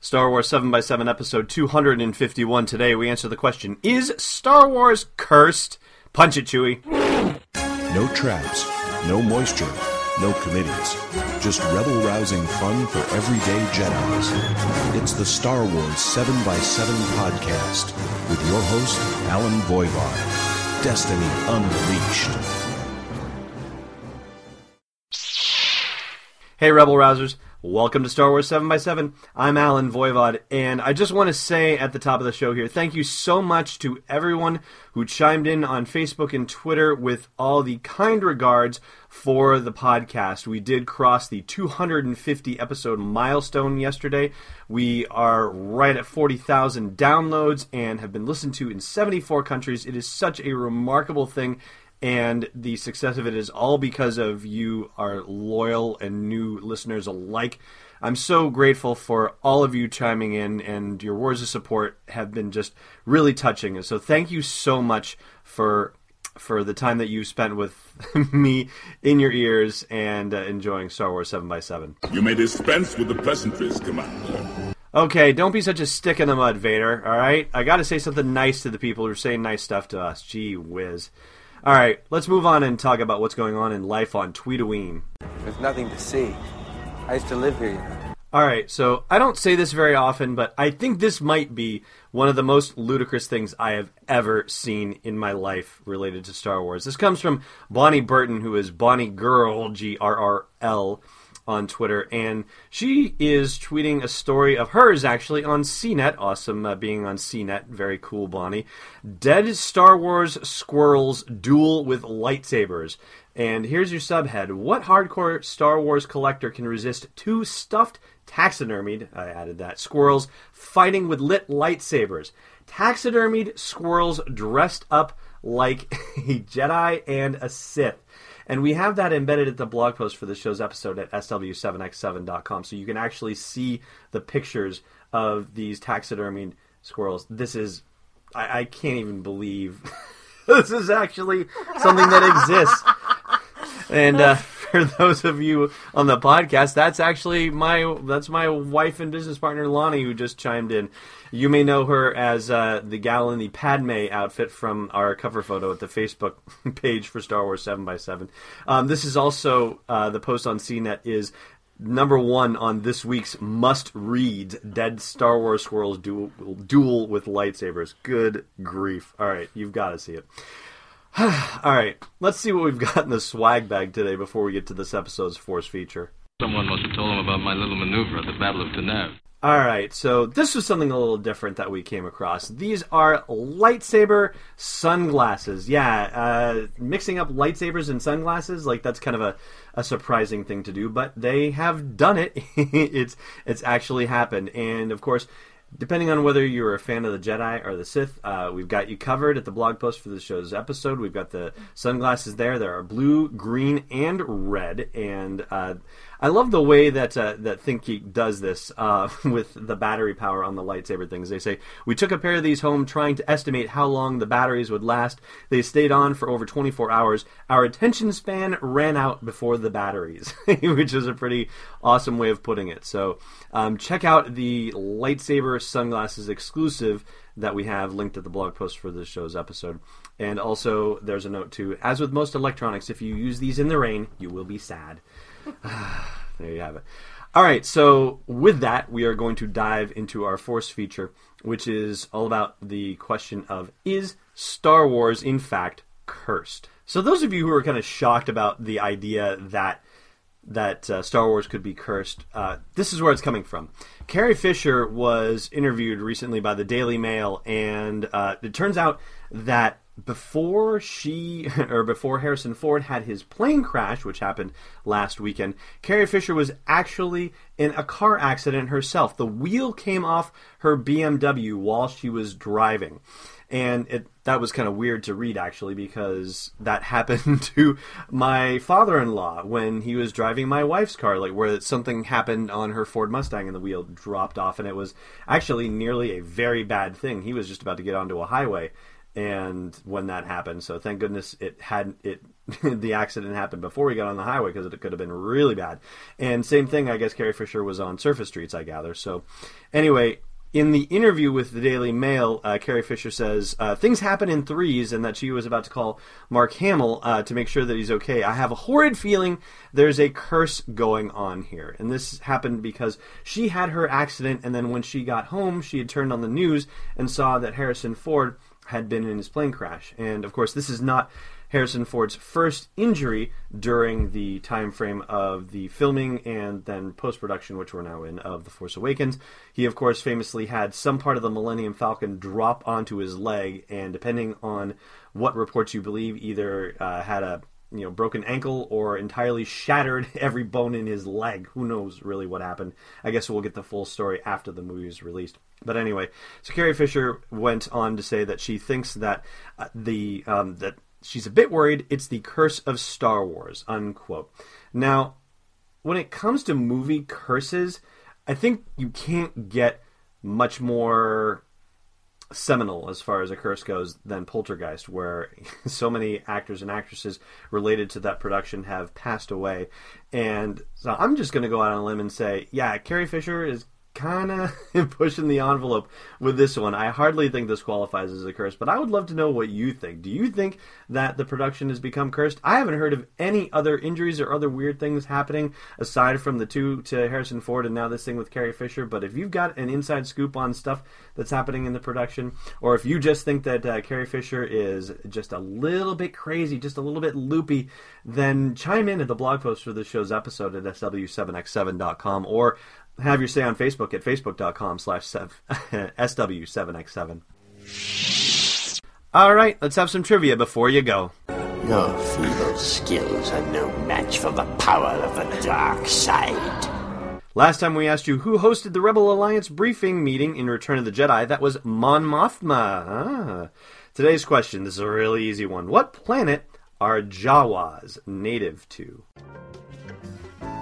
Star Wars 7x7 episode 251. Today we answer the question Is Star Wars cursed? Punch it, Chewie. No traps, no moisture, no committees. Just rebel rousing fun for everyday Jedi's. It's the Star Wars 7x7 podcast with your host, Allen Voivod. Destiny Unleashed. Hey, Rebel Rousers. Welcome to Star Wars 7x7. I'm Allen Voivod, and I just want to say at the top of the show here, thank you so much to everyone who chimed in on Facebook and Twitter with all the kind regards for the podcast. We did cross the 250 episode milestone yesterday. We are right at 40,000 downloads and have been listened to in 74 countries. It is such a remarkable thing and the success of it is all because of you, our loyal and new listeners alike. I'm so grateful for all of you chiming in, and your words of support have been just really touching. And so, thank you so much for for the time that you spent with me in your ears and uh, enjoying Star Wars 7 by 7 You may dispense with the pleasantries, Commander. Okay, don't be such a stick in the mud, Vader, alright? I gotta say something nice to the people who are saying nice stuff to us. Gee whiz. All right, let's move on and talk about what's going on in life on Tweetoween. There's nothing to see. I used to live here, you know. All right, so I don't say this very often, but I think this might be one of the most ludicrous things I have ever seen in my life related to Star Wars. This comes from Bonnie Burton, who is Bonnie Girl, G R R L on Twitter, and she is tweeting a story of hers actually on CNET. Awesome uh, being on CNET. Very cool, Bonnie. Dead Star Wars squirrels duel with lightsabers. And here's your subhead What hardcore Star Wars collector can resist two stuffed taxidermied, I added that, squirrels fighting with lit lightsabers? Taxidermied squirrels dressed up like a Jedi and a Sith. And we have that embedded at the blog post for the show's episode at sw7x7.com. So you can actually see the pictures of these taxidermied squirrels. This is, I, I can't even believe this is actually something that exists. And uh, for those of you on the podcast, that's actually my that's my wife and business partner Lonnie who just chimed in. You may know her as uh, the gal in the Padme outfit from our cover photo at the Facebook page for Star Wars 7x7. Um, this is also uh, the post on CNET is number one on this week's must read Dead Star Wars Squirrels duel, duel with lightsabers. Good grief. All right, you've got to see it. All right, let's see what we've got in the swag bag today before we get to this episode's Force feature. Someone must have told him about my little maneuver at the Battle of Taanab. All right, so this was something a little different that we came across. These are lightsaber sunglasses. Yeah, uh, mixing up lightsabers and sunglasses, like that's kind of a, a surprising thing to do, but they have done it. it's it's actually happened, and of course, depending on whether you're a fan of the Jedi or the Sith, uh, we've got you covered at the blog post for the show's episode. We've got the sunglasses there. There are blue, green, and red, and uh, I love the way that uh, that ThinkGeek does this uh, with the battery power on the lightsaber things. They say we took a pair of these home trying to estimate how long the batteries would last. They stayed on for over 24 hours. Our attention span ran out before the batteries, which is a pretty awesome way of putting it. So um, check out the lightsaber sunglasses exclusive that we have linked at the blog post for this show's episode. And also, there's a note too. As with most electronics, if you use these in the rain, you will be sad. there you have it. All right, so with that, we are going to dive into our Force feature, which is all about the question of is Star Wars, in fact, cursed? So, those of you who are kind of shocked about the idea that that uh, Star Wars could be cursed, uh, this is where it's coming from. Carrie Fisher was interviewed recently by the Daily Mail, and uh, it turns out that before she or before Harrison Ford had his plane crash, which happened last weekend, Carrie Fisher was actually in a car accident herself. The wheel came off her BMW while she was driving. And it that was kind of weird to read actually because that happened to my father-in-law when he was driving my wife's car like where something happened on her Ford Mustang and the wheel dropped off and it was actually nearly a very bad thing. He was just about to get onto a highway and when that happened. So thank goodness it had it the accident happened before we got on the highway because it could have been really bad. And same thing, I guess Carrie Fisher was on surface streets, I gather. So anyway, in the interview with the Daily Mail, uh, Carrie Fisher says uh, things happen in threes, and that she was about to call Mark Hamill uh, to make sure that he's okay. I have a horrid feeling there's a curse going on here, and this happened because she had her accident, and then when she got home, she had turned on the news and saw that Harrison Ford had been in his plane crash. And of course, this is not Harrison Ford's first injury during the time frame of the filming and then post production, which we're now in, of The Force Awakens. He, of course, famously had some part of the Millennium Falcon drop onto his leg, and depending on what reports you believe, either uh, had a you know broken ankle or entirely shattered every bone in his leg. Who knows really what happened? I guess we'll get the full story after the movie is released. But anyway, so Carrie Fisher went on to say that she thinks that uh, the um, that she's a bit worried it's the curse of Star Wars unquote. Now, when it comes to movie curses, I think you can't get much more seminal as far as a curse goes than Poltergeist, where so many actors and actresses related to that production have passed away. And so I'm just going to go out on a limb and say, yeah, Carrie Fisher is kind of pushing the envelope with this one. I hardly think this qualifies as a curse, but I would love to know what you think. Do you think that the production has become cursed? I haven't heard of any other injuries or other weird things happening aside from the two to Harrison Ford and now this thing with Carrie Fisher. But if you've got an inside scoop on stuff that's happening in the production, or if you just think that uh, Carrie Fisher is just a little bit crazy, just a little bit loopy, then chime in at the blog post for this show's episode at sw7x7.com or have your say on Facebook at facebook.com slash SW7X7. All right, let's have some trivia before you go. Your feeble skills are no match for the power of the dark side. Last time we asked you who hosted the Rebel Alliance briefing meeting in Return of the Jedi. That was Mon Mothma. Ah. Today's question, this is a really easy one. What planet are Jawas native to?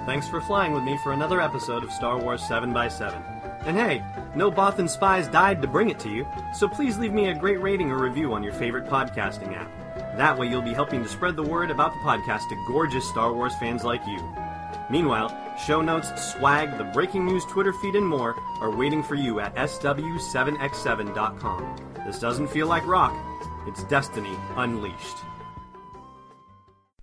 Thanks for flying with me for another episode of Star Wars 7x7. And hey, no Bothan spies died to bring it to you, so please leave me a great rating or review on your favorite podcasting app. That way you'll be helping to spread the word about the podcast to gorgeous Star Wars fans like you. Meanwhile, show notes, swag, the breaking news Twitter feed, and more are waiting for you at SW7X7.com. This doesn't feel like rock, it's destiny unleashed.